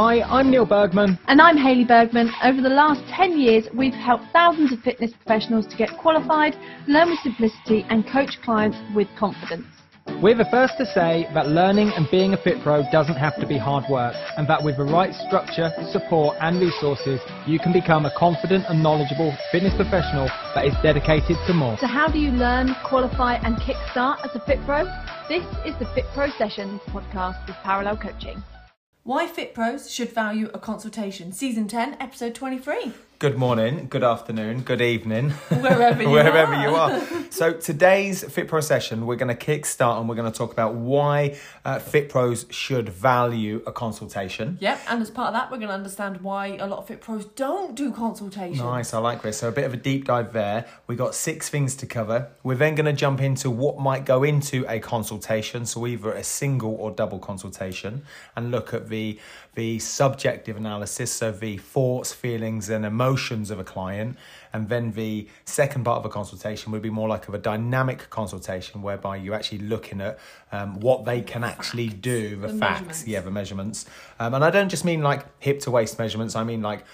Hi, I'm Neil Bergman. And I'm Hayley Bergman. Over the last 10 years, we've helped thousands of fitness professionals to get qualified, learn with simplicity, and coach clients with confidence. We're the first to say that learning and being a Fit Pro doesn't have to be hard work, and that with the right structure, support, and resources, you can become a confident and knowledgeable fitness professional that is dedicated to more. So, how do you learn, qualify, and kickstart as a Fit Pro? This is the Fit Pro Sessions podcast with Parallel Coaching. Why Fit Pros should value a consultation, Season 10, Episode 23 good morning, good afternoon, good evening, wherever you wherever are. you are. So today's Fit Pro session, we're going to kick start and we're going to talk about why uh, Fit Pros should value a consultation. Yep, and as part of that, we're going to understand why a lot of Fit Pros don't do consultations. Nice, I like this. So a bit of a deep dive there. We got six things to cover. We're then going to jump into what might go into a consultation, so either a single or double consultation, and look at the the subjective analysis, so the thoughts, feelings, and emotions of a client. And then the second part of a consultation would be more like of a dynamic consultation, whereby you're actually looking at um, what they can actually do, the, the facts, yeah, the measurements. Um, and I don't just mean like hip to waist measurements. I mean like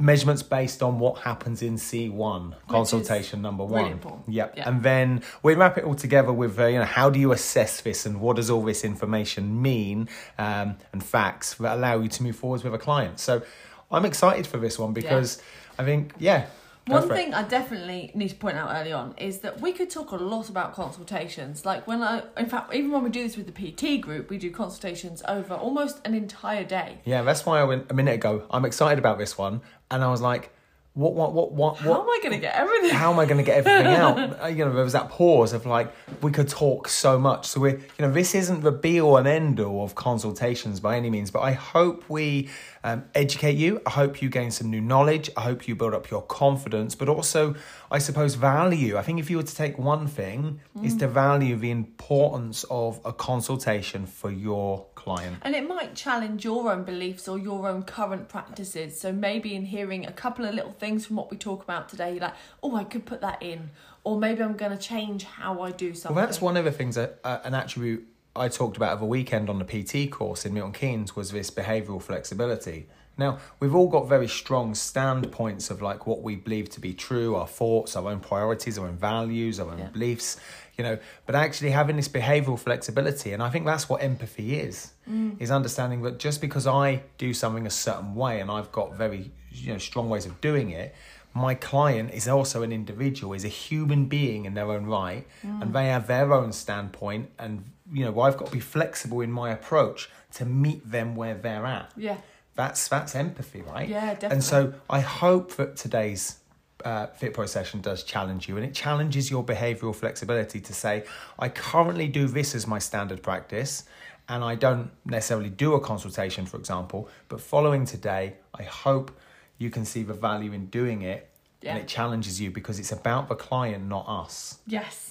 measurements based on what happens in C1 consultation number one. Really yep. Yeah. And then we wrap it all together with, uh, you know, how do you assess this and what does all this information mean um, and facts that allow you to move forwards with a client. So I'm excited for this one because yeah. I think, yeah, one thing I definitely need to point out early on is that we could talk a lot about consultations. Like when I, in fact, even when we do this with the PT group, we do consultations over almost an entire day. Yeah, that's why I went a minute ago. I'm excited about this one, and I was like, what, what, what, what, how what? am I going to get everything? How am I going to get everything out? Uh, you know, there was that pause of like, we could talk so much. So we, you know, this isn't the be all and end all of consultations by any means, but I hope we um, educate you. I hope you gain some new knowledge. I hope you build up your confidence, but also, I suppose, value. I think if you were to take one thing, mm. is to value the importance of a consultation for your client. And it might challenge your own beliefs or your own current practices. So maybe in hearing a couple of little things from what we talk about today, you're like, oh, I could put that in. Or maybe I'm going to change how I do something. Well, that's one of the things that uh, an attribute I talked about of a weekend on the PT course in Milton Keynes was this behavioural flexibility. Now, we've all got very strong standpoints of like what we believe to be true, our thoughts, our own priorities, our own values, our own yeah. beliefs, you know, but actually having this behavioural flexibility, and I think that's what empathy is, mm. is understanding that just because I do something a certain way and I've got very, you know, strong ways of doing it, my client is also an individual, is a human being in their own right, mm. and they have their own standpoint. And you know, I've got to be flexible in my approach to meet them where they're at. Yeah, that's that's empathy, right? Yeah, definitely. And so I hope that today's uh, Fit Pro session does challenge you, and it challenges your behavioural flexibility to say, I currently do this as my standard practice. And I don't necessarily do a consultation, for example, but following today, I hope you can see the value in doing it yeah. and it challenges you because it's about the client, not us. Yes.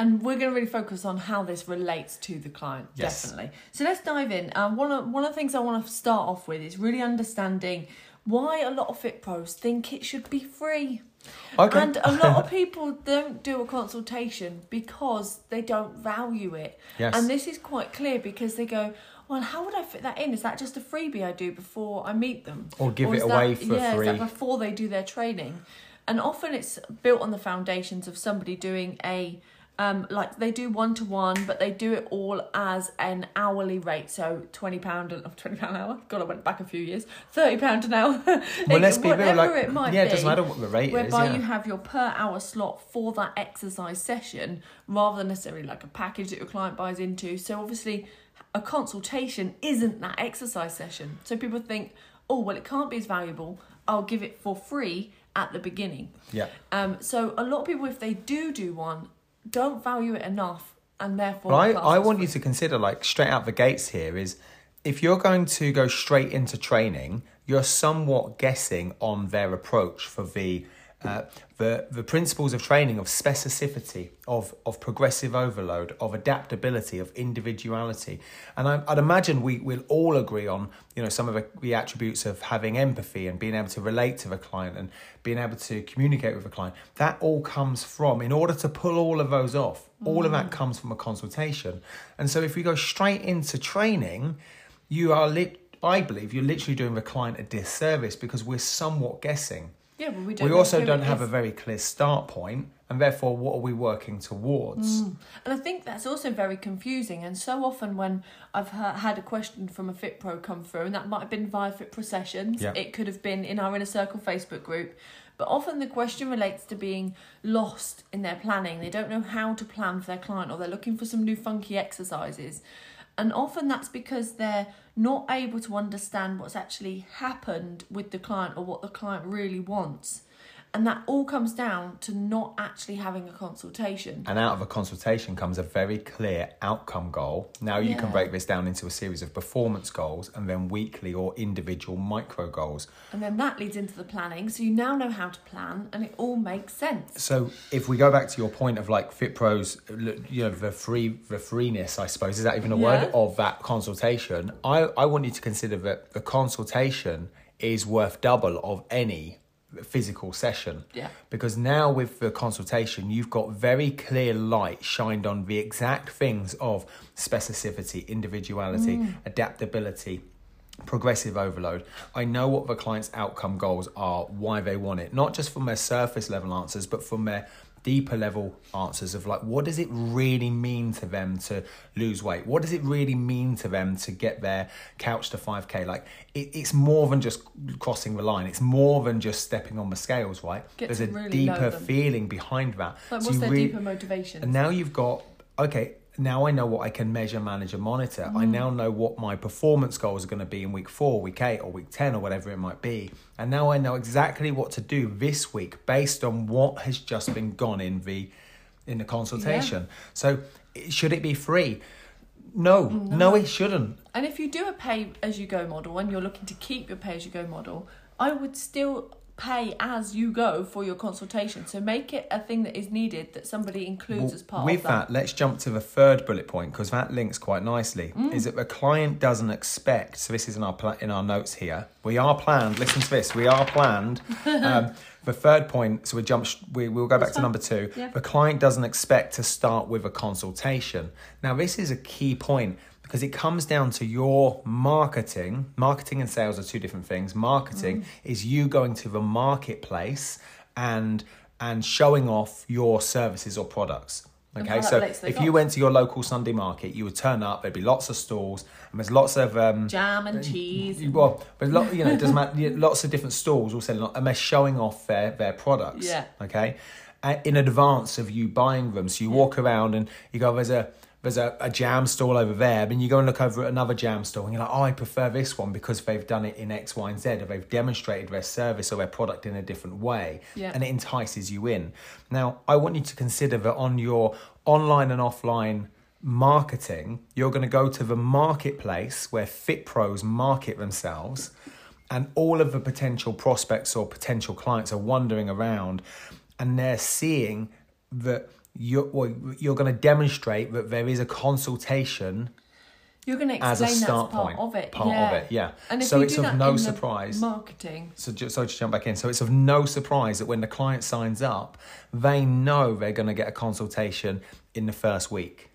And we're going to really focus on how this relates to the client, yes. definitely. So let's dive in. Um, one, of, one of the things I want to start off with is really understanding why a lot of fit pros think it should be free. Okay. And a lot of people don't do a consultation because they don't value it. Yes. And this is quite clear because they go, well, how would I fit that in? Is that just a freebie I do before I meet them? Or give or it away that, for yeah, free? That before they do their training? And often it's built on the foundations of somebody doing a um, like they do one to one, but they do it all as an hourly rate. So twenty pound, oh, twenty pound an hour. God, I went back a few years. Thirty pound an hour. well, let's be real. Like, it might yeah, it doesn't matter what the rate whereby is. Whereby yeah. you have your per hour slot for that exercise session, rather than necessarily like a package that your client buys into. So obviously, a consultation isn't that exercise session. So people think, oh well, it can't be as valuable. I'll give it for free at the beginning. Yeah. Um. So a lot of people, if they do do one, don't value it enough, and therefore. Well, I I want free. you to consider like straight out the gates here is. If you're going to go straight into training, you're somewhat guessing on their approach for the uh, the, the principles of training of specificity, of, of progressive overload, of adaptability, of individuality. And I, would imagine we, we'll all agree on you know, some of the, the attributes of having empathy and being able to relate to the client and being able to communicate with the client. That all comes from, in order to pull all of those off, mm. all of that mm. comes from a consultation. And so if we go straight into training, you are lit I believe you're literally doing the client a disservice because we're somewhat guessing. Yeah, but we don't. We also don't have a very clear start point, and therefore, what are we working towards? Mm. And I think that's also very confusing. And so often, when I've had a question from a Fit Pro come through, and that might have been via Fit Pro sessions, Yeah. it could have been in our Inner Circle Facebook group. But often the question relates to being lost in their planning. They don't know how to plan for their client, or they're looking for some new funky exercises. And often that's because they're not able to understand what's actually happened with the client or what the client really wants. And that all comes down to not actually having a consultation. And out of a consultation comes a very clear outcome goal. Now you can break this down into a series of performance goals and then weekly or individual micro goals. And then that leads into the planning. So you now know how to plan and it all makes sense. So if we go back to your point of like FitPros, you know, the free, the freeness, I suppose, is that even a Yeah. word of that consultation? I, I want you to consider that the consultation is worth double of any physical session. Yeah. Because now with the consultation, you've got very clear light shined on the exact things of specificity, individuality, mm. adaptability, progressive overload. I know what the client's outcome goals are, why they want it, not just from their surface level answers, but from their deeper level answers of like what does it really mean to them to lose weight? What does it really mean to them to get their couch to 5k like it, it's more than just crossing the line. It's more than just stepping on the scales right? Get there's a really deeper feeling behind that. Like, So what's their rea- deeper motivation? and now you've got okay. Now I know what I can measure, manage, and monitor. I mm-hmm. now know what my performance goals are going to be in week four, week eight, or week ten, or whatever it might be. And now I know exactly what to do this week based on what has just been gone in the in the consultation. So should it be free? No, no, it shouldn't. And if you do a pay as you go model and you're looking to keep your pay as you go model, I would still pay as you go for your consultation. So make it a thing that is needed that somebody includes Well, as part with of that. that, let's jump to the third bullet point because that links quite nicely. Mm. Is that the client doesn't expect? So this is in our pla- in our notes here. We are planned. Listen to this. We are planned. Um, the third point. So we jump. We we'll go back to fine. number two. Yeah. The client doesn't expect to start with a consultation. Now this is a key point because it comes down to your marketing. Marketing and sales are two different things. Marketing Mm. is you going to the marketplace and and showing off your services or products. Okay, so relates to the if you went to your local Sunday market, you would turn up. There'd be lots of stalls, and there's lots of um, Jam and cheese. well, but lot, you know, it doesn't matter. Lots of different stalls all selling, and they're showing off their their products. Yeah. Okay. Uh, in advance of you buying them, so you walk around and you go, "There's a there's a, a jam stall over there," and you go and look over at another jam stall, and you're like, "Oh, I prefer this one because they've done it in X, Y, and Z, or they've demonstrated their service or their product in a different way," Yeah. and it entices you in. Now, I want you to consider that on your online and offline marketing, you're going to go to the marketplace where Fit Pros market themselves, and all of the potential prospects or potential clients are wandering around, and they're seeing that you're well, you're going to demonstrate that there is a consultation You're going to explain as a start that's part point. of it. Part yeah. of it, yeah. And if so it's of no surprise. Marketing. So just so to jump back in, so it's of no surprise that when the client signs up, they know they're going to get a consultation in the first week.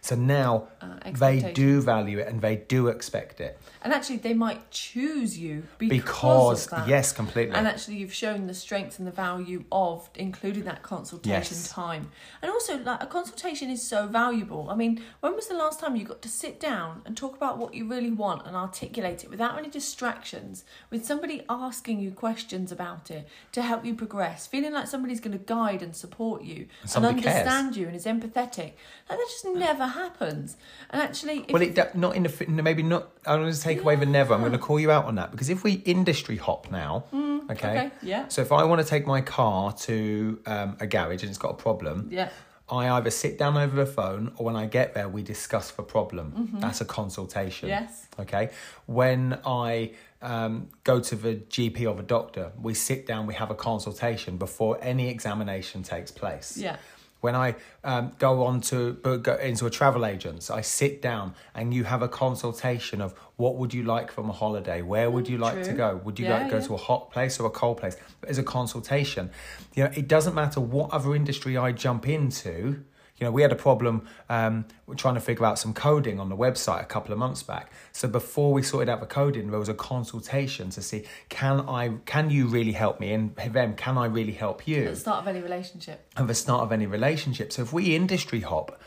So now Uh, they do value it and they do expect it And actually, they might choose you because, because of that. yes, completely. And actually, you've shown the strength and the value of including that consultation Yes. time. And also, like a consultation is so valuable. I mean, when was the last time you got to sit down and talk about what you really want and articulate it without any distractions, with somebody asking you questions about it to help you progress, feeling like somebody's going to guide and support you and, cares. understand you and is empathetic? Like, that just never happens. And actually, well, it not in the maybe not. I'm going to take away the never. I'm going to call you out on that because if we industry hop now, okay, Mm, okay, yeah. So if I want to take my car to um, a garage and it's got a problem, yeah. I either sit down over the phone or when I get there, we discuss the problem. That's a consultation. Mm-hmm. Yes. Okay. When I um, go to the GP or the doctor, we sit down, we have a consultation before any examination takes place. Yeah. When I um, go on to but go into a travel agent, I sit down and you have a consultation of what would you like from a holiday? Where would you like to go? Would you Yeah, like to go yeah. to a hot place or a cold place? But as a consultation, you know, it doesn't matter what other industry I jump into. You know, we had a problem um, trying to figure out some coding on the website a couple of months back. So before we sorted out the coding, there was a consultation to see can I can you really help me, and then can I really help you? At the start of any relationship. At the start of any relationship. So if we industry hop,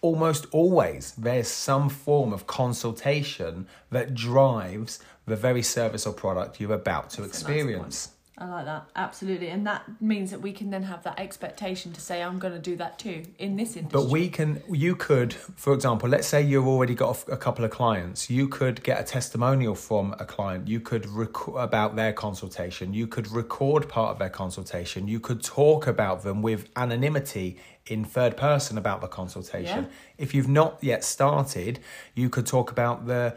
almost always there's some form of consultation that drives the very service or product you're about to That's experience. I like that absolutely, and that means that we can then have that expectation to say, "I'm going to do that too" in this industry. But we can, you could, for example, let's say you've already got a, a couple of clients. You could get a testimonial from a client. You could record about their consultation. You could record part of their consultation. You could talk about them with anonymity in third person about the consultation. Yeah. If you've not yet started, you could talk about the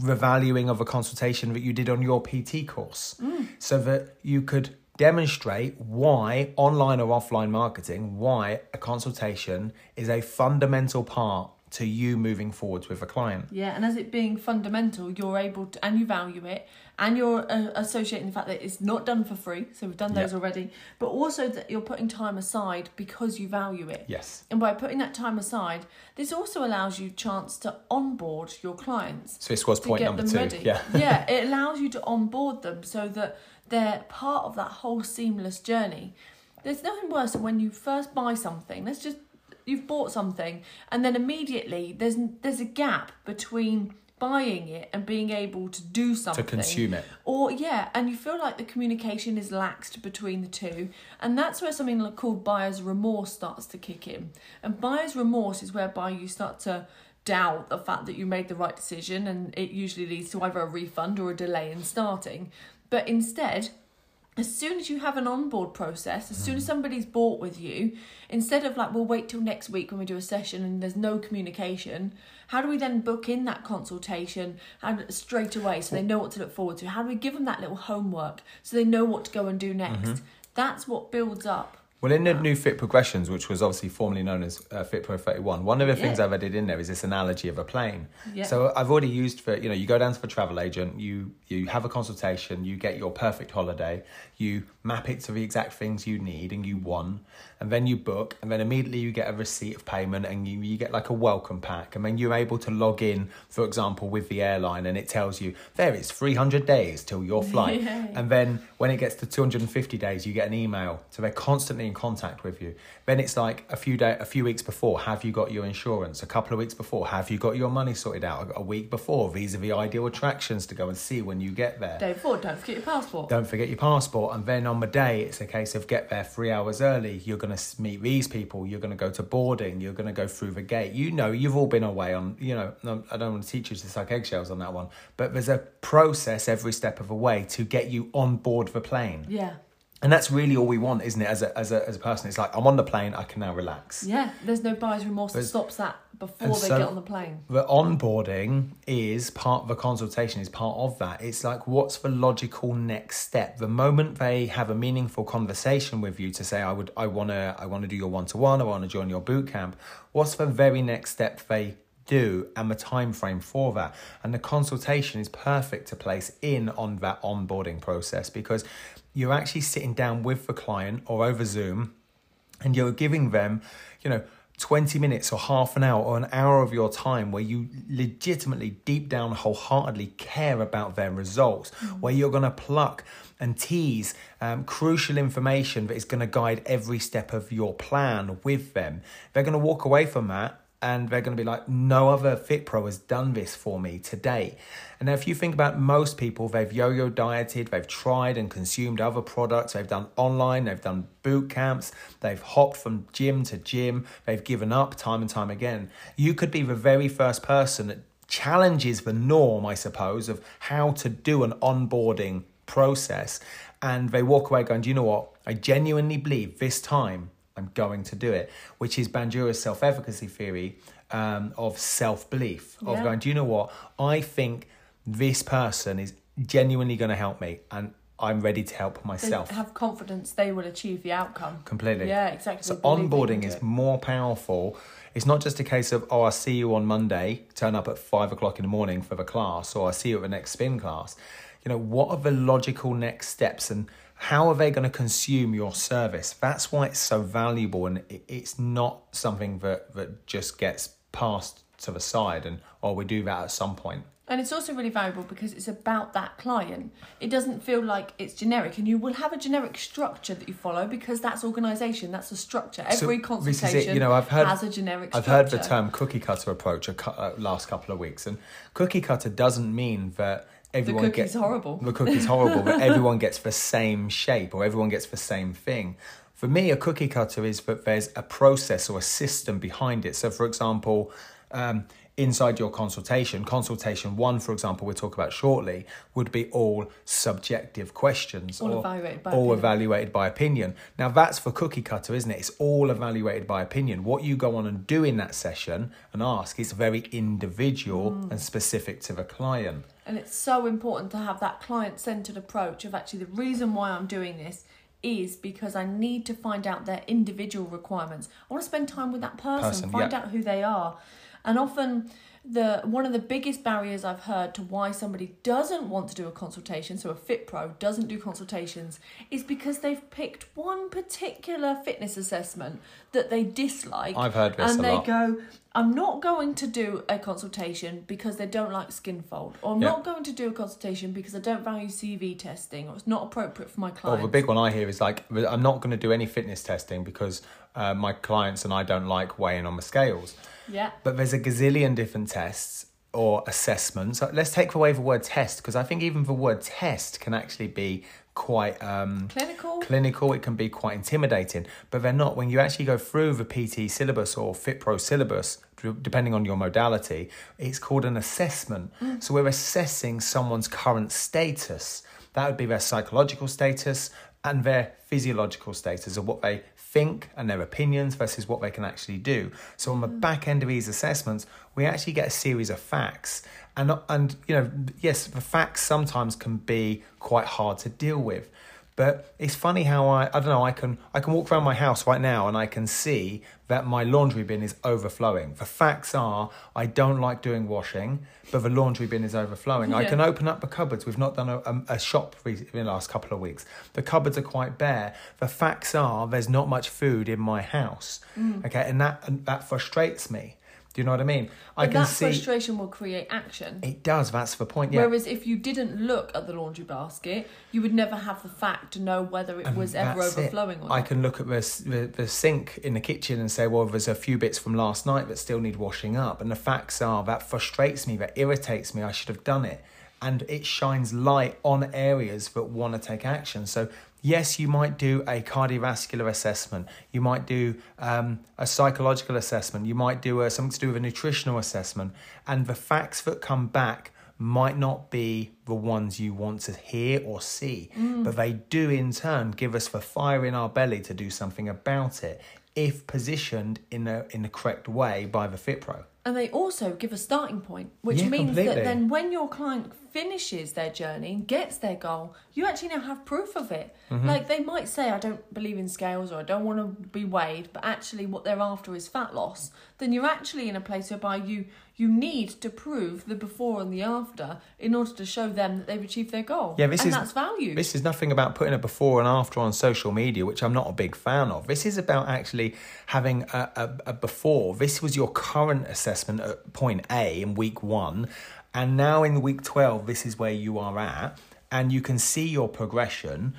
revaluing of a consultation that you did on your PT course so that you could demonstrate why online or offline marketing, why a consultation is a fundamental part to you moving forwards with a client. Yeah, and as it being fundamental, you're able to, and you value it, and you're uh, associating the fact that it's not done for free. So we've done those Yeah. already, but also that you're putting time aside because you value it. Yes. And by putting that time aside, this also allows you chance to onboard your clients. So this was point number two. ready. Yeah. yeah, it allows you to onboard them so that they're part of that whole seamless journey. There's nothing worse than when you first buy something. Let's just you've bought something and then immediately there's there's a gap between buying it and being able to do something. to consume it. or yeah and you feel like the communication is laxed between the two and that's where something called buyer's remorse starts to kick in. And buyer's remorse is whereby you start to doubt the fact that you made the right decision and it usually leads to either a refund or a delay in starting. But instead as soon as you have an onboard process, as soon as mm. somebody's bought with you, instead of like, we'll wait till next week when we do a session and there's no communication, how do we then book in that consultation and straight away so they know what to look forward to? How do we give them that little homework so they know what to go and do next? Mm-hmm. That's what builds up. Well, in the new Fit Progressions, which was obviously formerly known as uh, Fit Pro 31, one of the things Yeah. I've added in there is this analogy of a plane. Yeah. So I've already used for, you know, you go down to the travel agent, you you have a consultation, you get your perfect holiday, you map it to the exact things you need and you want, and then you book, and then immediately you get a receipt of payment and you, you get like a welcome pack, and then you're able to log in, for example, with the airline, and it tells you there is 300 days till your flight. Yeah. And then when it gets to 250 days, you get an email. So they're constantly in contact with you. Then it's like a few day, a few weeks before, have you got your insurance? A couple of weeks before, have you got your money sorted out? A week before, these are the ideal attractions to go and see when you get there. Day four, don't forget your passport. Don't forget your passport. And then on the day, it's a case of get there three hours early. You're going to meet these people. You're going to go to boarding. You're going to go through the gate. You know, you've all been away on, you know, I don't want to teach you to suck eggshells on that one, but there's a process every step of the way to get you on board the plane. Yeah. And that's really all we want, isn't it? As a, as a, as a person, it's like, I'm on the plane, I can now relax. Yeah. There's no buyer's remorse that stops that before they so- get on the plane. The onboarding is part of the consultation, is part of that. It's like, what's the logical next step? The moment they have a meaningful conversation with you to say, I would, I want to, I want to do your one to one, I want to join your boot camp. What's the very next step they do and the time frame for that? And the consultation is perfect to place in on that onboarding process because you're actually sitting down with the client or over Zoom and you're giving them, you know, 20 minutes or half an hour or an hour of your time where you legitimately, deep down, wholeheartedly care about their results, where you're going to pluck and tease um, crucial information that is going to guide every step of your plan with them. They're going to walk away from that and they're going to be like, no other Fit Pro has done this for me today. And now, if you think about most people, they've yo yo dieted, they've tried and consumed other products, they've done online, they've done boot camps, they've hopped from gym to gym, they've given up time and time again. You could be the very first person that challenges the norm, I suppose, of how to do an onboarding process. And they walk away going, do you know what? I genuinely believe this time I'm going to do it, which is Bandura's self efficacy theory um, of self belief, of going, do you know what? I think this person is genuinely going to help me and I'm ready to help They myself. have confidence they will achieve the outcome. Completely. Yeah, exactly. So onboarding is more powerful. It's not just a case of, oh, I'll see you on Monday, turn up at five o'clock in the morning for the class, or I'll see you at the next spin class. You know, what are the logical next steps? And how are they going to consume your service? That's why it's so valuable, and it's not something that that just gets passed to the side and oh we do that at some point. And it's also really valuable because it's about that client. It doesn't feel like it's generic, and you will have a generic structure that you follow because that's organisation, that's a structure. Every So consultation You know, I've heard, has a generic I've heard the term cookie cutter approach a cu- uh, last couple of weeks, and cookie cutter doesn't mean that everyone cookie's gets horrible. The cookie's horrible, but everyone gets the same shape or everyone gets the same thing. For me, a cookie cutter is that there's a process or a system behind it. So, for example, um, inside your consultation, consultation one, for example, we'll talk about shortly, would be all subjective questions All or evaluated by all opinion. evaluated by opinion. Now that's for cookie cutter, isn't it? It's all evaluated by opinion. What you go on and do in that session and ask is very individual Mm. and specific to the client. And it's so important to have that client centered approach of actually the reason why I'm doing this is because I need to find out their individual requirements. I want to spend time with that person, Person, find yeah. out who they are. And often the one of the biggest barriers I've heard to why somebody doesn't want to do a consultation, so a fit pro doesn't do consultations, is because they've picked one particular fitness assessment that they dislike. I've heard this and they lot. go, I'm not going to do a consultation because they don't like skin fold, or I'm Yeah. not going to do a consultation because I don't value CV testing, or it's not appropriate for my clients. the big one I hear is like, I'm not going to do any fitness testing because uh, my clients and I don't like weighing on the scales. Yeah. But there's a gazillion different tests or assessments. Uh, Let's take away the word test because I think even the word test can actually be quite um, Clinical. clinical. It can be quite intimidating, but they're not. When you actually go through the PT syllabus or FitPro syllabus, depending on your modality, it's called an assessment. So we're assessing someone's current status. That would be their psychological status and their physiological status of what they think and their opinions versus what they can actually do. So on the hmm. back end of these assessments, we actually get a series of facts. And and you know, yes, the facts sometimes can be quite hard to deal with. But it's funny how I I don't know, I can I can walk around my house right now and I can see that my laundry bin is overflowing. The facts are I don't like doing washing, but the laundry bin is overflowing. I can open up the cupboards. We've not done a, a, a shop in the last couple of weeks. The cupboards are quite bare. The facts are there's not much food in my house. Mm. Okay, and that and that frustrates me. Do you know what I mean? I But can that see frustration will create action. it does. That's the point. Yeah. Whereas if you didn't look at the laundry basket, you would never have the fact to know whether it And was ever that's it. overflowing or not. I can look at the, the the sink in the kitchen and say, well, there's a few bits from last night that still need washing up, and the facts are that frustrates me, that irritates me. I should have done it, and it shines light on areas that want to take action. So. Yes, you might do a cardiovascular assessment. You might do um, a psychological assessment. You might do a, something to do with a nutritional assessment. And the facts that come back might not be the ones you want to hear or see, but they do in turn give us the fire in our belly to do something about it if positioned in a in the correct way by the FitPro. And they also give a starting point, which Yeah, means completely. that then when your client finishes their journey and gets their goal, you actually now have proof of it. Mm-hmm. Like they might say, I don't believe in scales or I don't want to be weighed, but actually what they're after is fat loss, then you're actually in a place whereby you you need to prove the before and the after in order to show them that they've achieved their goal. Yeah, this and is- that's value. This is nothing about putting a before and after on social media, which I'm not a big fan of. This is about actually having a, a, a before. This was your current assessment at point A in week one, and now in week 12, this is where you are at, and you can see your progression,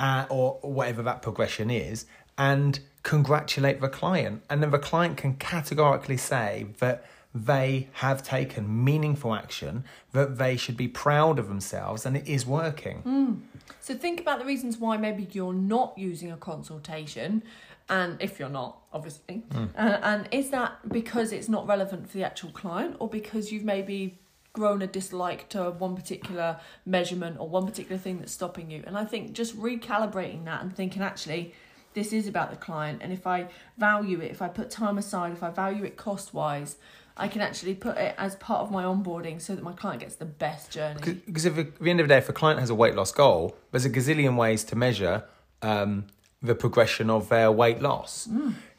uh, or whatever that progression is, and congratulate the client. And then the client can categorically say that they have taken meaningful action, that they should be proud of themselves, and it is working. So think about the reasons why maybe you're not using a consultation, and if you're not, obviously, uh, and is that because it's not relevant for the actual client, or because you've maybe grown a dislike to one particular measurement or one particular thing that's stopping you? And I think just recalibrating that and thinking actually. This is about the client, and if I value it, if I put time aside, if I value it cost wise, I can actually put it as part of my onboarding so that my client gets the best journey. Because if at the end of the day, if a client has a weight loss goal, there's a gazillion ways to measure um, the progression of their weight loss.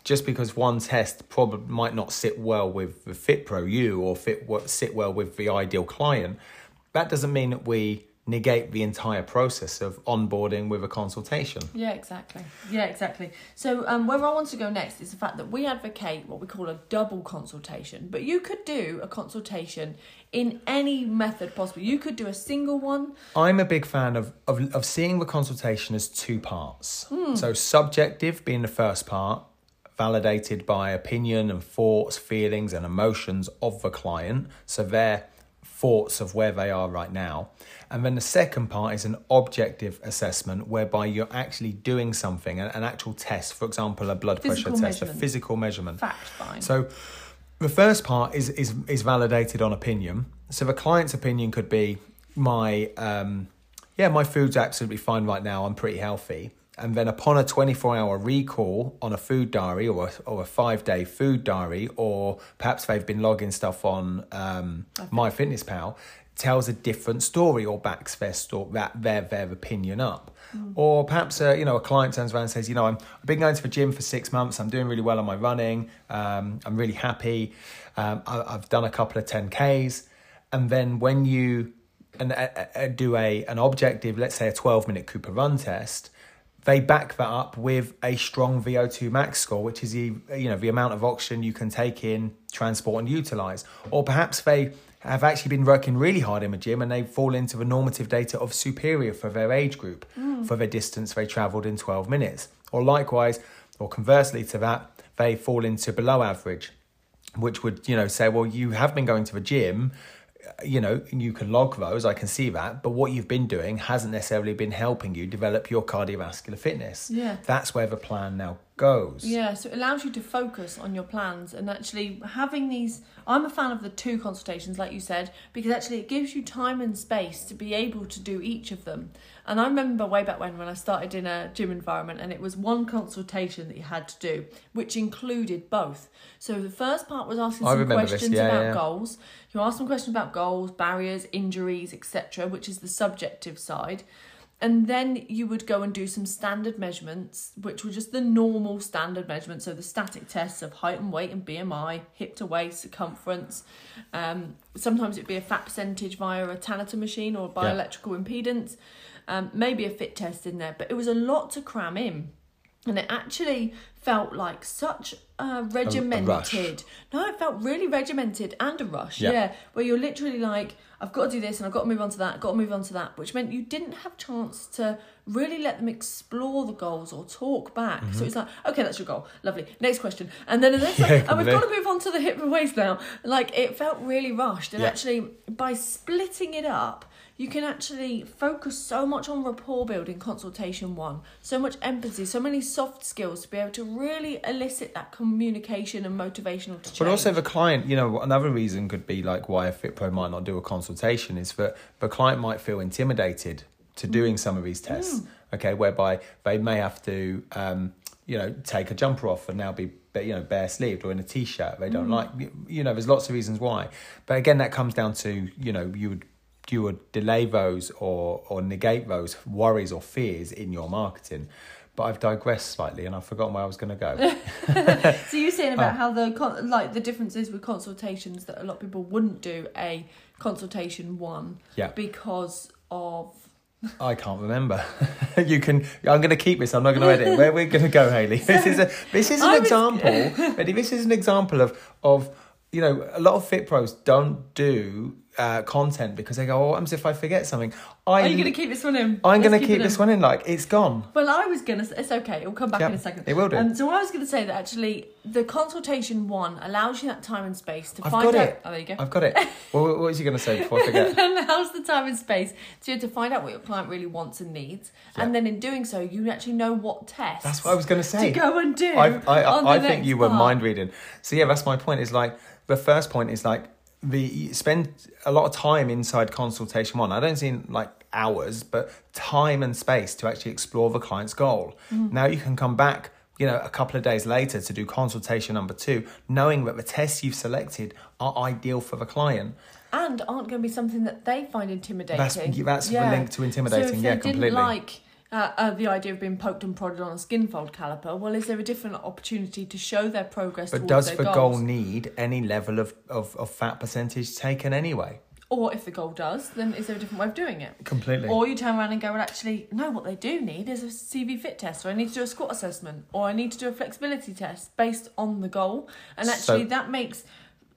Just because one test probably might not sit well with the FitPro you or fit sit well with the ideal client, that doesn't mean that we negate the entire process of onboarding with a consultation. Yeah, exactly. Yeah, exactly. So, um, where I want to go next is the fact that we advocate what we call a double consultation, but you could do a consultation in any method possible. You could do a single one. I'm a big fan of, of, of seeing the consultation as two parts. So, subjective being the first part, validated by opinion and thoughts, feelings, and emotions of the client. So, their thoughts of where they are right now. And then the second part is an objective assessment whereby you're actually doing something, an, an actual test, for example, a blood Physical pressure test, a physical measurement. Fact find. So the first part is is is validated on opinion. So the client's opinion could be my um yeah, my food's absolutely fine right now. I'm pretty healthy. And then upon a 24 hour recall on a food diary or a, or a five day food diary, or perhaps they've been logging stuff on um, MyFitnessPal, tells a different story or backs their sto- that their their opinion up. Or perhaps uh, you know a client turns around and says, you know, I'm, I've been going to the gym for six months. I'm doing really well on my running. Um, I'm really happy. Um, I, I've done a couple of 10ks, and then when you and uh, uh, do a an objective, let's say a 12 minute Cooper run test, they back that up with a strong VO2 max score, which is the you know the amount of oxygen you can take in, transport, and utilize. Or perhaps they have actually been working really hard in the gym and they fall into the normative data of superior for their age group mm. for the distance they travelled in 12 minutes. Or likewise, or conversely to that, they fall into below average which would you know say well you have been going to the gym you know you can log those i can see that but what you've been doing hasn't necessarily been helping you develop your cardiovascular fitness Yeah. that's where the plan now goes Yeah, so it allows you to focus on your plans and actually having these. I'm a fan of the two consultations, like you said, because actually it gives you time and space to be able to do each of them. And I remember way back when, when I started in a gym environment, and it was one consultation that you had to do, which included both. So the first part was asking I some questions yeah, about yeah. goals. You ask some questions about goals, barriers, injuries, etc., which is the subjective side. And then you would go and do some standard measurements, which were just the normal standard measurements. So the static tests of height and weight and BMI, hip to waist, circumference. Um, sometimes it'd be a fat percentage via a Tanita machine or Yeah. bioelectrical impedance. Um, maybe a fit test in there, but it was a lot to cram in. And it actually felt like such a regimented. no, it felt really regimented and a rush. Yeah. Yeah. where you're literally like, I've got to do this and I've got to move on to that, I've got to move on to that, which meant you didn't have chance to really let them explore the goals or talk back. So it's like, okay, that's your goal, lovely. Next question, and then the next, Mm-hmm. Yeah, and we've got to move on to the hip and waist now. Like it felt really rushed, and Yeah. actually by splitting it up. You can actually focus so much on rapport building, consultation one, so much empathy, so many soft skills to be able to really elicit that communication and motivational to change. But also the client, you know, another reason could be like why a FitPro might not do a consultation is that the client might feel intimidated to mm. doing some of these tests. Mm. Okay, whereby they may have to, um, you know, take a jumper off and now be, you know, bare sleeved or in a t-shirt. They don't mm. like, you- you know, there's lots of reasons why. But again, that comes down to, you know, you would you would delay those or or negate those worries or fears in your marketing. But I've digressed slightly and I've forgotten where I was going to go. So you're saying about uh. how the like the differences with consultations that a lot of people wouldn't do a consultation one Yeah. because of I can't remember. you can. I'm going to keep this. I'm not going to edit. Where we're going to go, Hayley? This is a. This is an was- example. Eddie, this is an example of of you know a lot of fit pros don't do uh, content because they go, "Oh, what happens if I forget something?" I, Are you going to keep this one in? I'm going to keep it this in. one in. Like it's gone. Well, I was gonna. It's okay. It'll come back Yep, in a second. it will do. Um, so I was gonna say that actually, the consultation one allows you that time and space to I've find got out. it. Oh, there you go. I've got it. well, what was you going to say before I forget? allows the time and space to to find out what your client really wants and needs, and then in doing so, you actually know what tests. That's what I was going to say. To go and do. I, I, the I think you were part. mind reading. So yeah, that's my point. Is like the first point is like the spend a lot of time inside consultation one. I don't see like hours, but time and space to actually explore the client's goal. Mm. Now you can come back. You know, a couple of days later to do consultation number two, knowing that the tests you've selected are ideal for the client. and aren't going to be something that they find intimidating. That's- that's linked to intimidating, So if yeah, they completely. didn't like uh, uh, the idea of being poked and prodded on a skin fold caliper, well, is there a different opportunity to show their progress? But does their the goals? goal need any level of, of, of fat percentage taken anyway? Or if the goal does, then is there a different way of doing it? Completely. Or you turn around and go, well, actually, no, what they do need is a CV fit test, or I need to do a squat assessment, or I need to do a flexibility test based on the goal. And actually, So- that makes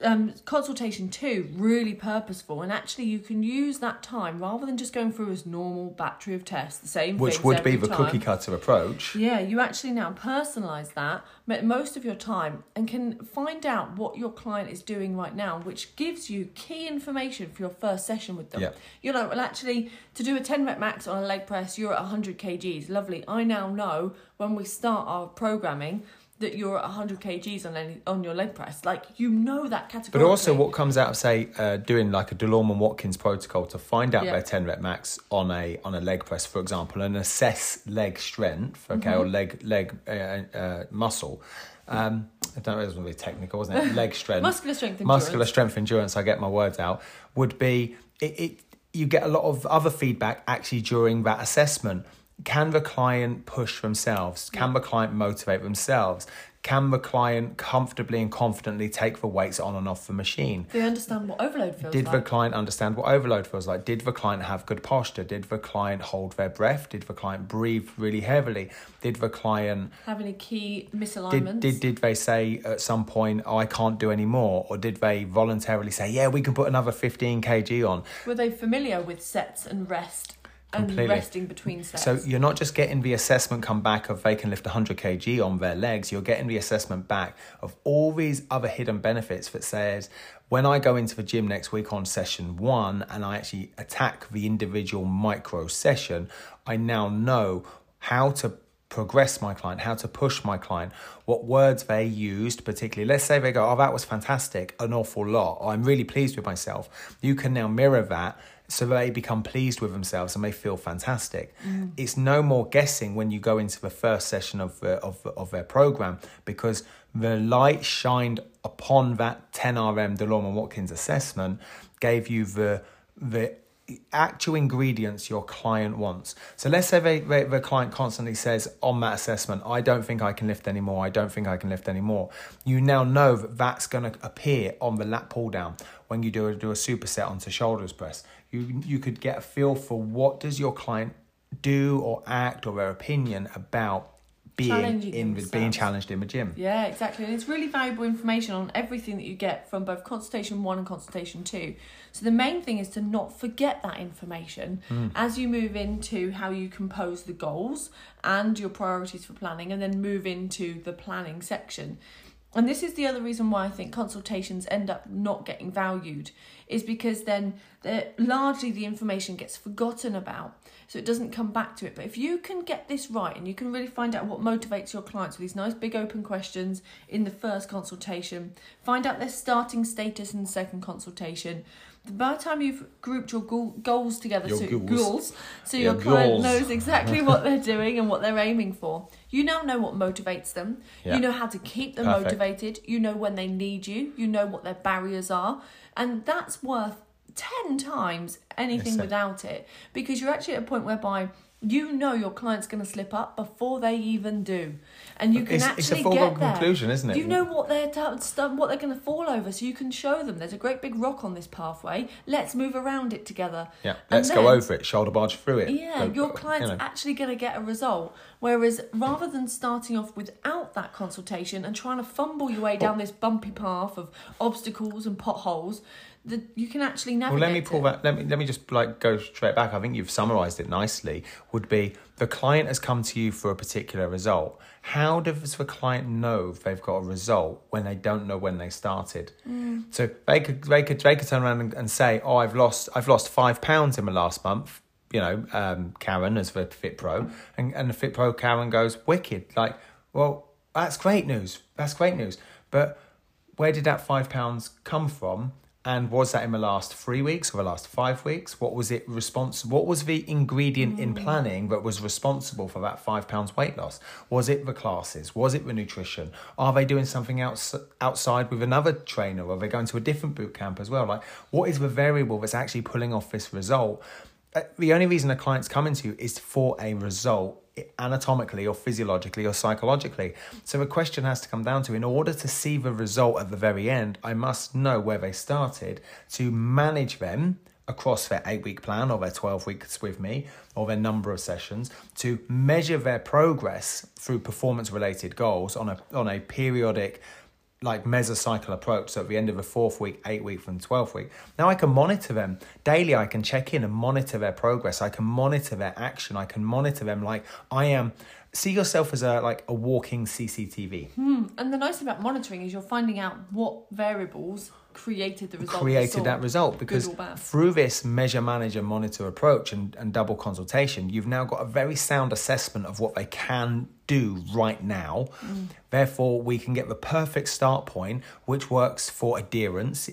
um, consultation two really purposeful. And actually, you can use that time rather than just going through as normal battery of tests, the same thing. Which would be the time. cookie cutter approach. Yeah, you actually now personalize that mo- most of your time and can find out what your client is doing right now, which gives you key information for your first session with them. Yeah. You're like, well, actually, to do a 10 rep max on a leg press, you're at 100 kgs. Lovely. I now know when we start our programming that you're at 100 kgs on any, on your leg press. Like, you know that category. But also, what comes out of say uh, doing like a DeLorme Watkins protocol to find out Yeah. their ten rep max on a on a leg press, for example, and assess leg strength, okay, Mm-hmm. or leg leg uh, uh, muscle. Um, I don't know, it was really technical, wasn't it? Leg strength, Muscular strength muscular strength endurance. I get my words out. Would be it, it. You get a lot of other feedback actually during that assessment. Can the client push themselves? Can the client motivate themselves? Can the client comfortably and confidently take the weights on and off the machine? They understand what overload feels Did the client understand what overload feels like? Did the client have good posture? Did the client hold their breath? Did the client breathe really heavily? Did the client Have any key did, misalignments? did did they say at some point oh, I can't do any more or did they voluntarily say yeah we can put another 15 kg on Were they familiar with sets and rest and Completely. resting between sets? So you're not just getting the assessment come back of they can lift 100 kg on their legs. You're getting the assessment back of all these other hidden benefits that says when I go into the gym next week on session one and I actually attack the individual micro session, I now know how to progress my client, how to push my client, what words they used, particularly. Let's say they go, Oh, that was fantastic, an awful lot. Or, I'm really pleased with myself. You can now mirror that so they become pleased with themselves and they feel fantastic. It's no more guessing when you go into the first session of, uh, of, of their program because the light shined upon that 10RM DeLorme and Watkins assessment gave you the the actual ingredients your client wants. So let's say they, they, the client constantly says on that assessment, I don't think I can lift anymore. I don't think I can lift anymore. You now know that that's going to appear on the lat pull down when you do a, do a superset onto shoulders press. You, you could get a feel for what does your client do or act or their opinion about being in the, being challenged in the gym. Yeah, exactly. And it's really valuable information on everything that you get from both consultation one and consultation two. So the main thing is to not forget that information hmm. as you move into how you compose the goals and your priorities for planning and then move into the planning section. And this is the other reason why I think consultations end up not getting valued is because then largely the information gets forgotten about. So it doesn't come back to it. But if you can get this right and you can really find out what motivates your clients with these nice big open questions in the first consultation, find out their starting status in the second consultation. By the time you've grouped your goal, goals together, Your so goals. goals, so Your your client goals. knows exactly what they're doing and what they're aiming for. You now know what motivates them. Yeah. You know how to keep them Perfect. motivated. You know when they need you. You know what their barriers are. And that's worth 10 times anything without it because you're actually at a point whereby you know your client's going to slip up before they even do. And you can It's- actually it's a foregone get there. conclusion, isn't it? You know what they're t- what they're going to fall over so you can show them there's a great big rock on this pathway. Let's move around it together. Yeah, let's go over it, shoulder barge through it. yeah, Go- your uh, you client's know. actually going to get a result. Whereas rather than starting off without that consultation and trying to fumble your way down this bumpy path of obstacles and potholes, that you can actually navigate. Well, let me pull it. that. Let me let me just like go straight back. I think you've summarised it nicely. Would be the client has come to you for a particular result. How does the client know if they've got a result when they don't know when they started? Mm. So they could they could they could turn around and, and say, "Oh, I've lost I've lost five pounds in the last month." You know, um, Karen as the Fit Pro, and and the Fit Pro Karen goes wicked. Like, well, that's great news. That's great news. But where did that five pounds come from? And was that in the last three weeks or the last five weeks? What was it responsible? What was the ingredient in planning that was responsible for that five pounds weight loss? Was it the classes? Was it the nutrition? Are they doing something else outside with another trainer? Or are they going to a different boot camp as well? Like, what is the variable that's actually pulling off this result? Uh, The only reason a client's coming to you is for a result anatomically or physiologically or psychologically. So the question has to come down to in order to see the result at the very end, I must know where they started to manage them across their eight week plan or their 12 weeks with me or their number of sessions to measure their progress through performance related goals on a on a periodic like mesocycle approach. So at the end of the fourth week, eight week, from 12th week, now I can monitor them daily. I can check in and monitor their progress. I can monitor their action. I can monitor them like I am. See yourself as a like a walking CCTV. Hmm. And the nice thing about monitoring is you're finding out what variables created the result. Created that result because through this measure, manager, monitor approach and, and double consultation, you've now got a very sound assessment of what they can do right now. Mm. Therefore, we can get the perfect start point, which works for adherence.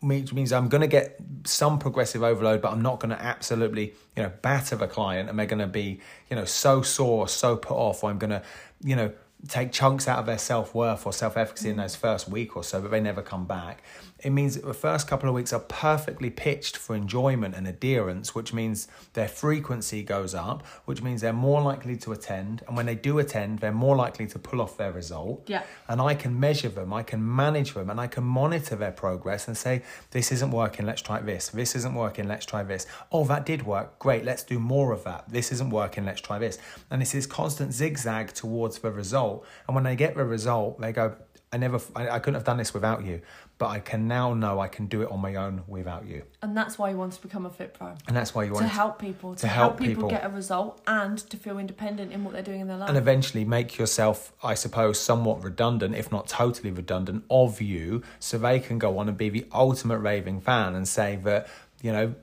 Which means I'm going to get some progressive overload, but I'm not going to absolutely, you know, batter the client, and they're going to be, you know, so sore, so put off. Or I'm going to, you know, take chunks out of their self worth or self efficacy in those first week or so, but they never come back. It means that the first couple of weeks are perfectly pitched for enjoyment and adherence, which means their frequency goes up, which means they're more likely to attend. And when they do attend, they're more likely to pull off their result. Yeah. And I can measure them, I can manage them, and I can monitor their progress and say, this isn't working, let's try this. This isn't working, let's try this. Oh, that did work. Great, let's do more of that. This isn't working, let's try this. And it's this constant zigzag towards the result. And when they get the result, they go, I never, I, I couldn't have done this without you, but I can now know I can do it on my own without you. And that's why you want to become a fit pro. And that's why you want to help people, to, to help, help people, people get a result, and to feel independent in what they're doing in their life. And eventually make yourself, I suppose, somewhat redundant, if not totally redundant, of you, so they can go on and be the ultimate raving fan and say that you know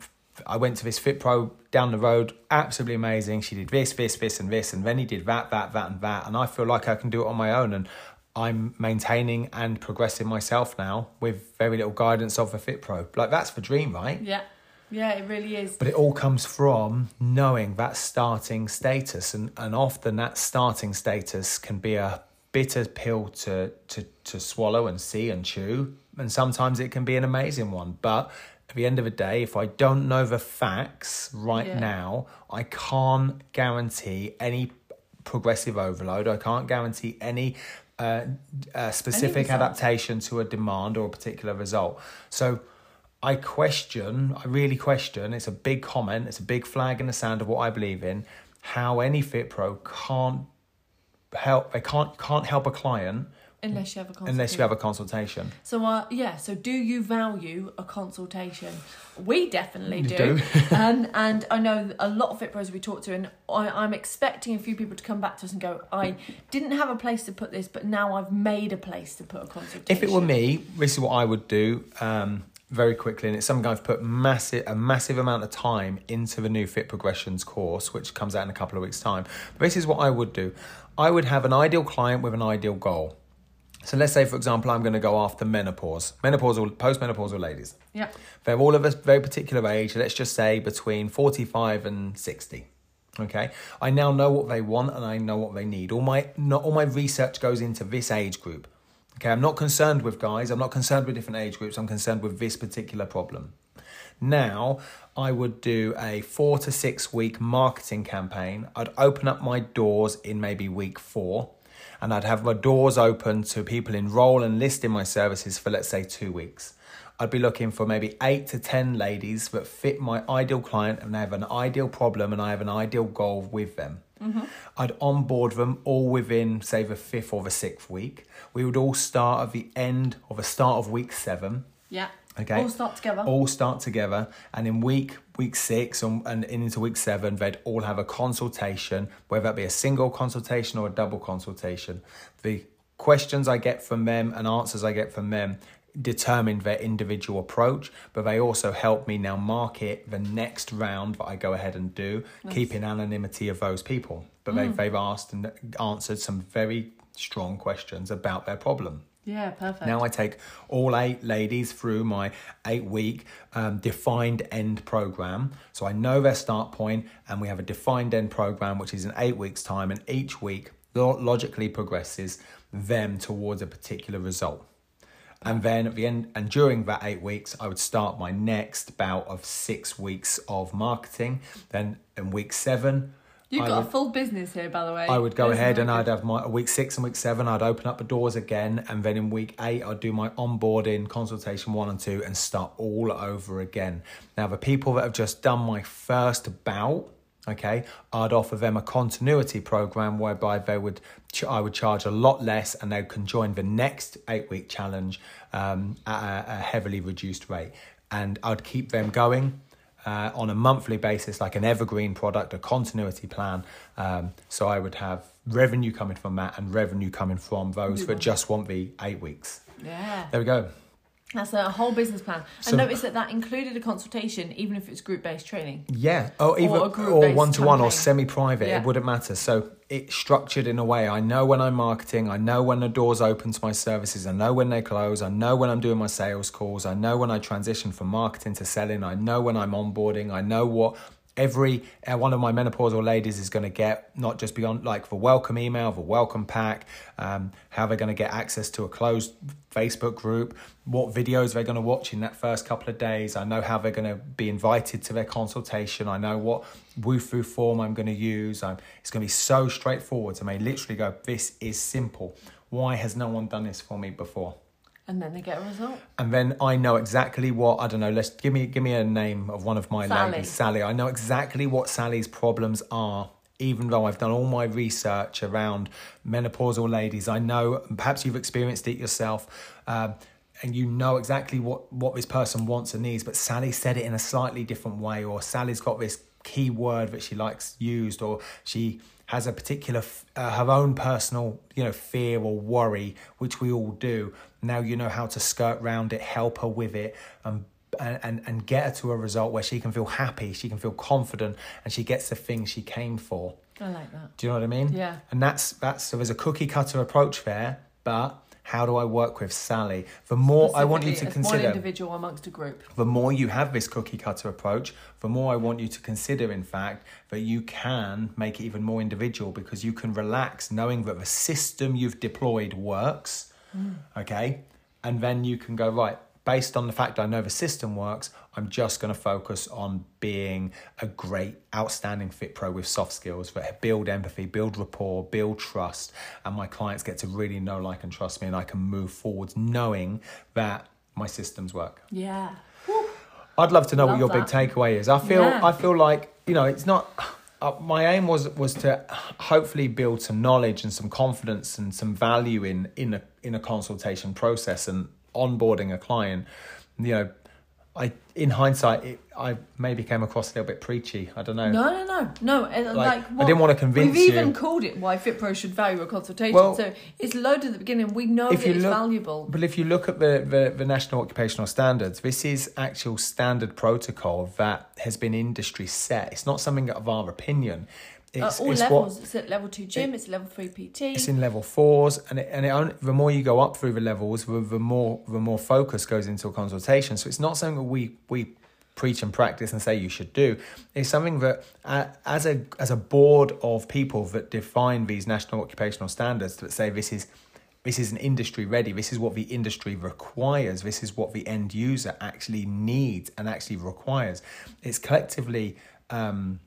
I went to this Fit Pro down the road, absolutely amazing. She did this, this, this, and this, and then he did that, that, that, and that. And I feel like I can do it on my own. And I'm maintaining and progressing myself now with very little guidance of a Fit Pro. Like that's the dream, right? Yeah. Yeah, it really is. But it all comes from knowing that starting status and, and often that starting status can be a bitter pill to, to to swallow and see and chew. And sometimes it can be an amazing one. But at the end of the day, if I don't know the facts right yeah. now, I can't guarantee any progressive overload. I can't guarantee any uh, a specific adaptation to a demand or a particular result. So I question, I really question, it's a big comment, it's a big flag in the sand of what I believe in, how any Fit Pro can't help, they can't, can't help a client Unless you have a consultation. Unless you have a consultation. So, uh, yeah, so do you value a consultation? We definitely do. do. and and I know a lot of fit pros we talk to, and I, I'm expecting a few people to come back to us and go, I didn't have a place to put this, but now I've made a place to put a consultation. If it were me, this is what I would do. Um, very quickly, and it's something I've put massive a massive amount of time into the new Fit Progressions course, which comes out in a couple of weeks' time. But this is what I would do: I would have an ideal client with an ideal goal. So let's say, for example, I'm going to go after menopause, menopausal, postmenopausal ladies. Yeah. They're all of a very particular age. Let's just say between 45 and 60. Okay. I now know what they want and I know what they need. All my not all my research goes into this age group. Okay. I'm not concerned with guys. I'm not concerned with different age groups. I'm concerned with this particular problem. Now, I would do a four to six week marketing campaign. I'd open up my doors in maybe week four and I'd have my doors open to people enroll and list in my services for let's say two weeks. I'd be looking for maybe eight to 10 ladies that fit my ideal client and they have an ideal problem and I have an ideal goal with them. Mm-hmm. I'd onboard them all within, say, the fifth or the sixth week. We would all start at the end of the start of week seven. Yeah. Okay. All start together. All start together, and in week week six and, and into week seven, they'd all have a consultation, whether that be a single consultation or a double consultation. The questions I get from them and answers I get from them determine their individual approach, but they also help me now market the next round that I go ahead and do, nice. keeping anonymity of those people. But mm. they've, they've asked and answered some very strong questions about their problem. Yeah, perfect. Now I take all eight ladies through my eight week um, defined end program. So I know their start point, and we have a defined end program, which is in eight weeks' time, and each week logically progresses them towards a particular result. And then at the end, and during that eight weeks, I would start my next bout of six weeks of marketing. Then in week seven, You've I got would- a full business here, by the way. I would go is ahead and I'd have my week six and week seven. I'd open up the doors again, and then in week eight, I'd do my onboarding consultation one and two, and start all over again. Now, the people that have just done my first bout, okay, I'd offer them a continuity program whereby they would, ch- I would charge a lot less, and they can join the next eight week challenge um, at a, a heavily reduced rate, and I'd keep them going uh, on a monthly basis, like an evergreen product, a continuity plan. Um, so I would have revenue coming from that and revenue coming from those that just want the eight weeks. Yeah. There we go. That's a whole business plan. So- and notice that that included a consultation, even if it's group based training. Yeah. Oh, either a or one to one or semi private. Yeah. It wouldn't matter. So it's structured in a way. I know when I'm marketing. I know when the doors open to my services. I know when they close. I know when I'm doing my sales calls. I know when I transition from marketing to selling. I know when I'm onboarding. I know what every uh, one of my menopausal ladies is going to get not just beyond like the welcome email the welcome pack um, how they're going to get access to a closed facebook group what videos they're going to watch in that first couple of days. I know how they're going to be invited to their consultation. I know what Wufoo form i'm going to use. I'm, it's going to be so straightforward. To me literally go this is simple. Why has no one done this for me before And then they get a result. and then I know exactly what I don't know. Let's give me give me a name of one of my Sally. ladies, Sally. I know exactly what Sally's problems are, even though I've done all my research around menopausal ladies. I know perhaps you've experienced it yourself. Um, and you know exactly what, what this person wants and needs, but Sally said it in a slightly different way, or Sally's got this key word that she likes used, or she has a particular uh, her own personal you know fear or worry which we all do now you know how to skirt round it help her with it and and, and, and get her to a result where she can feel happy she can feel confident and she gets the thing she came for I like that. do you know what i mean Yeah. and that's that's so there's a cookie cutter approach there but how do i work with sally the more i want you to consider one individual amongst a group. the more you have this cookie cutter approach, the more I want you to consider, in fact, that you can make it even more individual because you can relax knowing that the system you've deployed works. Mm. Okay. And then you can go, right, based on the fact I know the system works, I'm just going to focus on being a great, outstanding fit pro with soft skills that build empathy, build rapport, build trust. And my clients get to really know, like, and trust me, and I can move forwards knowing that my systems work. Yeah. I'd love to know Love what your that. big takeaway is. I feel Yeah. I feel like you know it's not. Uh, my aim was was to hopefully build some knowledge and some confidence and some value in in a in a consultation process and onboarding a client. You know, I in hindsight it, I maybe came across a little bit preachy. I don't know. No, no, no, no. Like, I didn't wanna convince you. We've even called it why FitPro should value a consultation. Well, so it's loaded at the beginning. We know if it's look- valuable. But if you look at the, the, the national occupational standards, this is actual standard protocol that has been industry set. It's not something of our opinion. It's, all it's levels. what it's at level two gym. it's level three PT. it's in level fours, and it, and it only, the more you go up through the levels, the, the more the more focus goes into a consultation. So it's not something that we we preach and practice and say you should do. It's something that uh, as a as a board of people that define these national occupational standards that say this is this is an industry ready. This is what the industry requires. This is what the end user actually needs and actually requires. It's collectively. Um,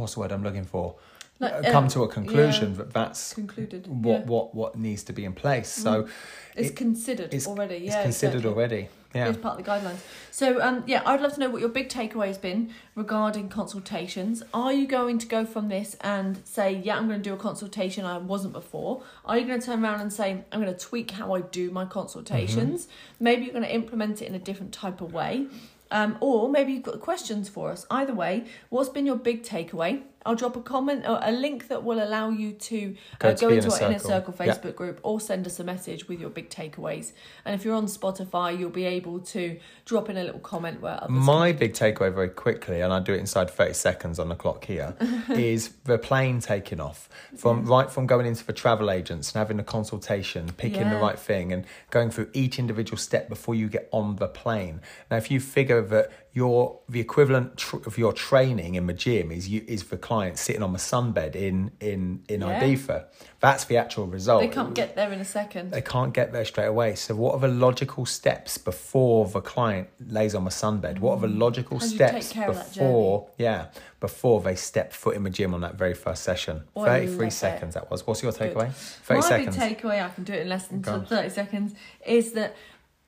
what's the word I'm looking for? Like, Uh, come uh, to a conclusion yeah. that that's Concluded. what yeah. what what needs to be in place. So It's it- considered it's, already. it's Yeah, considered exactly. already. Yeah. It's part of the guidelines. So, um, yeah, I'd love to know what your big takeaway has been regarding consultations. Are you going to go from this and say, yeah, I'm going to do a consultation I wasn't before? Are you going to turn around and say, I'm going to tweak how I do my consultations? Maybe you're going to implement it in a different type of way. Um, or maybe you've got questions for us. Either way, what's been your big takeaway? I'll drop a comment or a link that will allow you to Go uh, go into Inner our Inner Circle. Circle Yeah. Facebook group or send us a message with your big takeaways. And if you're on Spotify, you'll be able to drop in a little comment where others. My big takeaway very quickly, and I do it inside 30 seconds on the clock here, is the plane taking off. From right from going into the travel agents and having a consultation, picking the right thing and going through each individual step before you get on the plane. Now if you figure that your the equivalent tr- of your training in the gym is you is the client sitting on the sunbed in in in Yeah. Ibiza. That's the actual result. They can't get there in a second. They can't get there straight away. So, what are the logical steps before the client lays on the sunbed? What are the mm. logical How steps care of that before, yeah, before they step foot in the gym on that very first session? Oh, I love Thirty-three it. seconds that was. What's your takeaway? Thirty My seconds. big takeaway, I can do it in less than 30 seconds, is that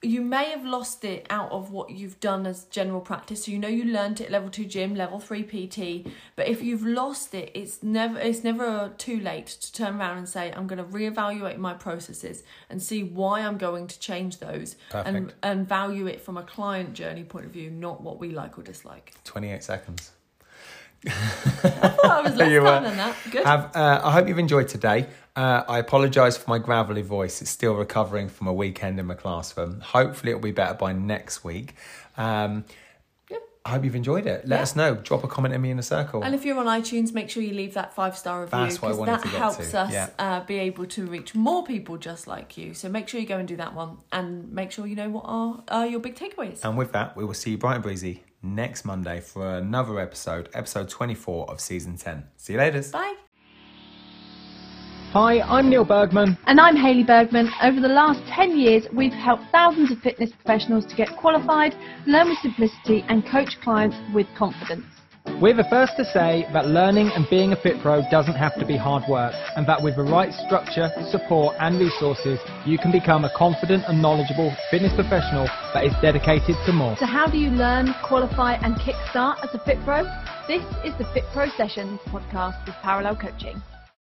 you may have lost it out of what you've done as general practice. So you know you learned it at level two gym, level three PT, but if you've lost it, it's never it's never too late to turn around and say, I'm going to reevaluate my processes and see why I'm going to change those and Perfect. and value it from a client journey point of view, not what we like or dislike. Twenty-eight seconds. I thought I was less You were. than that. Good. Have, uh, I hope you've enjoyed today. Uh, I apologise for my gravelly voice. It's still recovering from a weekend in my classroom. Hopefully, it'll be better by next week. Um, Yeah. I hope you've enjoyed it. Let Yeah. us know. Drop a comment in me in a circle. And if you're on iTunes, make sure you leave that five star review That's what I because that helps to, us yeah. uh, be able to reach more people just like you. So make sure you go and do that one, and make sure you know what are uh, your big takeaways. And with that, we will see you bright and breezy next Monday for another episode, episode 24 of season 10. See you later. Bye. Hi, I'm Neil Bergman. And I'm Hayley Bergman. Over the last 10 years, we've helped thousands of fitness professionals to get qualified, learn with simplicity, and coach clients with confidence. We're the first to say that learning and being a fit pro doesn't have to be hard work, and that with the right structure, support, and resources, you can become a confident and knowledgeable fitness professional that is dedicated to more. So, how do you learn, qualify, and kickstart as a Fit Pro? This is the Fit Pro Sessions podcast with Parallel Coaching.